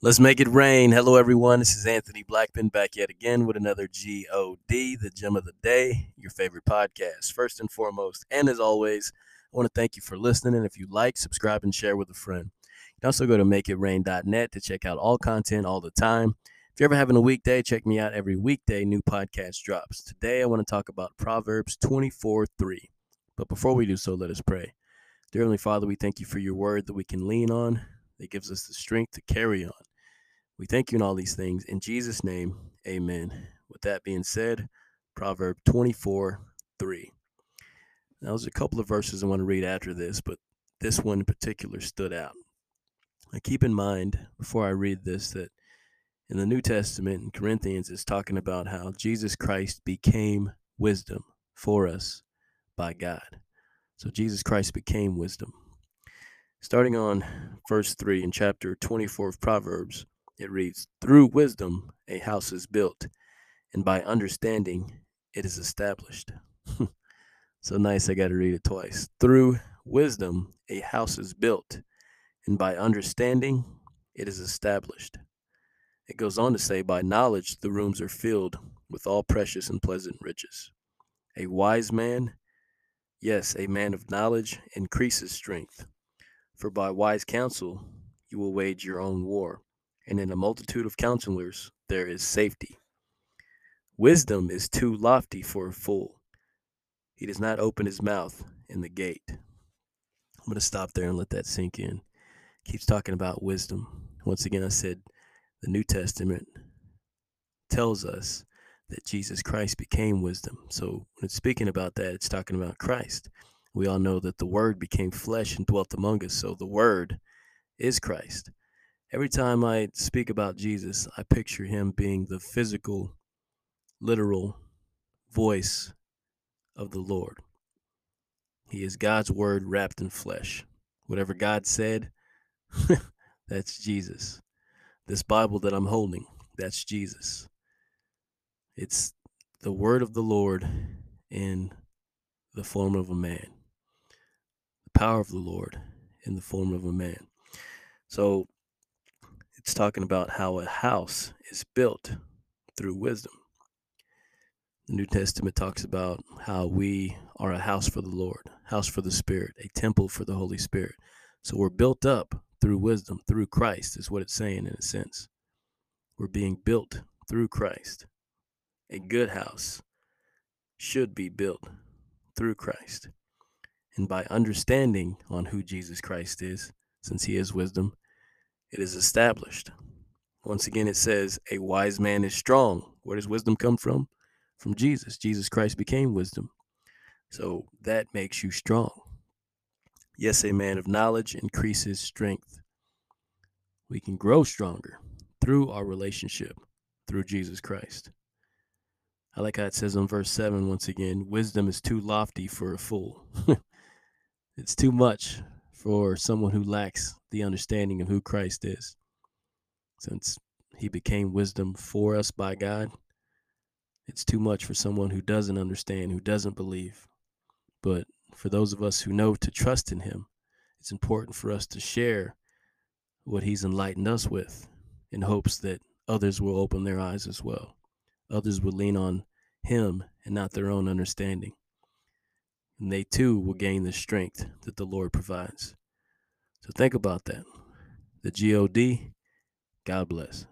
Let's make it rain. Hello, everyone. This is Anthony Blackmon back yet again with another GOD, the gem of the day, your favorite podcast. First and foremost, and as always, I want to thank you for listening. And if you like, subscribe and share with a friend. You can also go to makeitrain.net to check out all content all the time. If you're ever having a weekday, check me out every weekday. New podcast drops. Today, I want to talk about Proverbs 24 3. But before we do so, let us pray. Dear Heavenly Father, we thank you for your word that we can lean on, that gives us the strength to carry on. We thank you in all these things. In Jesus' name, amen. With that being said, Proverb 24 3. Now, there's a couple of verses I want to read after this, but this one in particular stood out. Now, keep in mind before I read this that in the New Testament in Corinthians, it's talking about how Jesus Christ became wisdom for us by God. So Jesus Christ became wisdom. Starting on verse 3 in chapter 24 of Proverbs, it reads Through wisdom a house is built, and by understanding it is established. so nice, I got to read it twice. Through wisdom a house is built, and by understanding it is established. It goes on to say, By knowledge the rooms are filled with all precious and pleasant riches. A wise man Yes, a man of knowledge increases strength. For by wise counsel you will wage your own war, and in a multitude of counselors there is safety. Wisdom is too lofty for a fool. He does not open his mouth in the gate. I'm going to stop there and let that sink in. Keeps talking about wisdom. Once again, I said the New Testament tells us that Jesus Christ became wisdom. So when it's speaking about that, it's talking about Christ. We all know that the Word became flesh and dwelt among us. So the Word is Christ. Every time I speak about Jesus, I picture him being the physical, literal voice of the Lord. He is God's Word wrapped in flesh. Whatever God said, that's Jesus. This Bible that I'm holding, that's Jesus. It's the word of the Lord in the form of a man, the power of the Lord in the form of a man. So it's talking about how a house is built through wisdom. The New Testament talks about how we are a house for the Lord, house for the Spirit, a temple for the Holy Spirit. So we're built up through wisdom, through Christ, is what it's saying in a sense. We're being built through Christ. A good house should be built through Christ. And by understanding on who Jesus Christ is, since he is wisdom, it is established. Once again, it says, A wise man is strong. Where does wisdom come from? From Jesus. Jesus Christ became wisdom. So that makes you strong. Yes, a man of knowledge increases strength. We can grow stronger through our relationship through Jesus Christ. I like how it says on verse 7 once again wisdom is too lofty for a fool. it's too much for someone who lacks the understanding of who Christ is. Since he became wisdom for us by God, it's too much for someone who doesn't understand, who doesn't believe. But for those of us who know to trust in him, it's important for us to share what he's enlightened us with in hopes that others will open their eyes as well others will lean on him and not their own understanding. And they too will gain the strength that the Lord provides. So think about that. The GOD, God bless.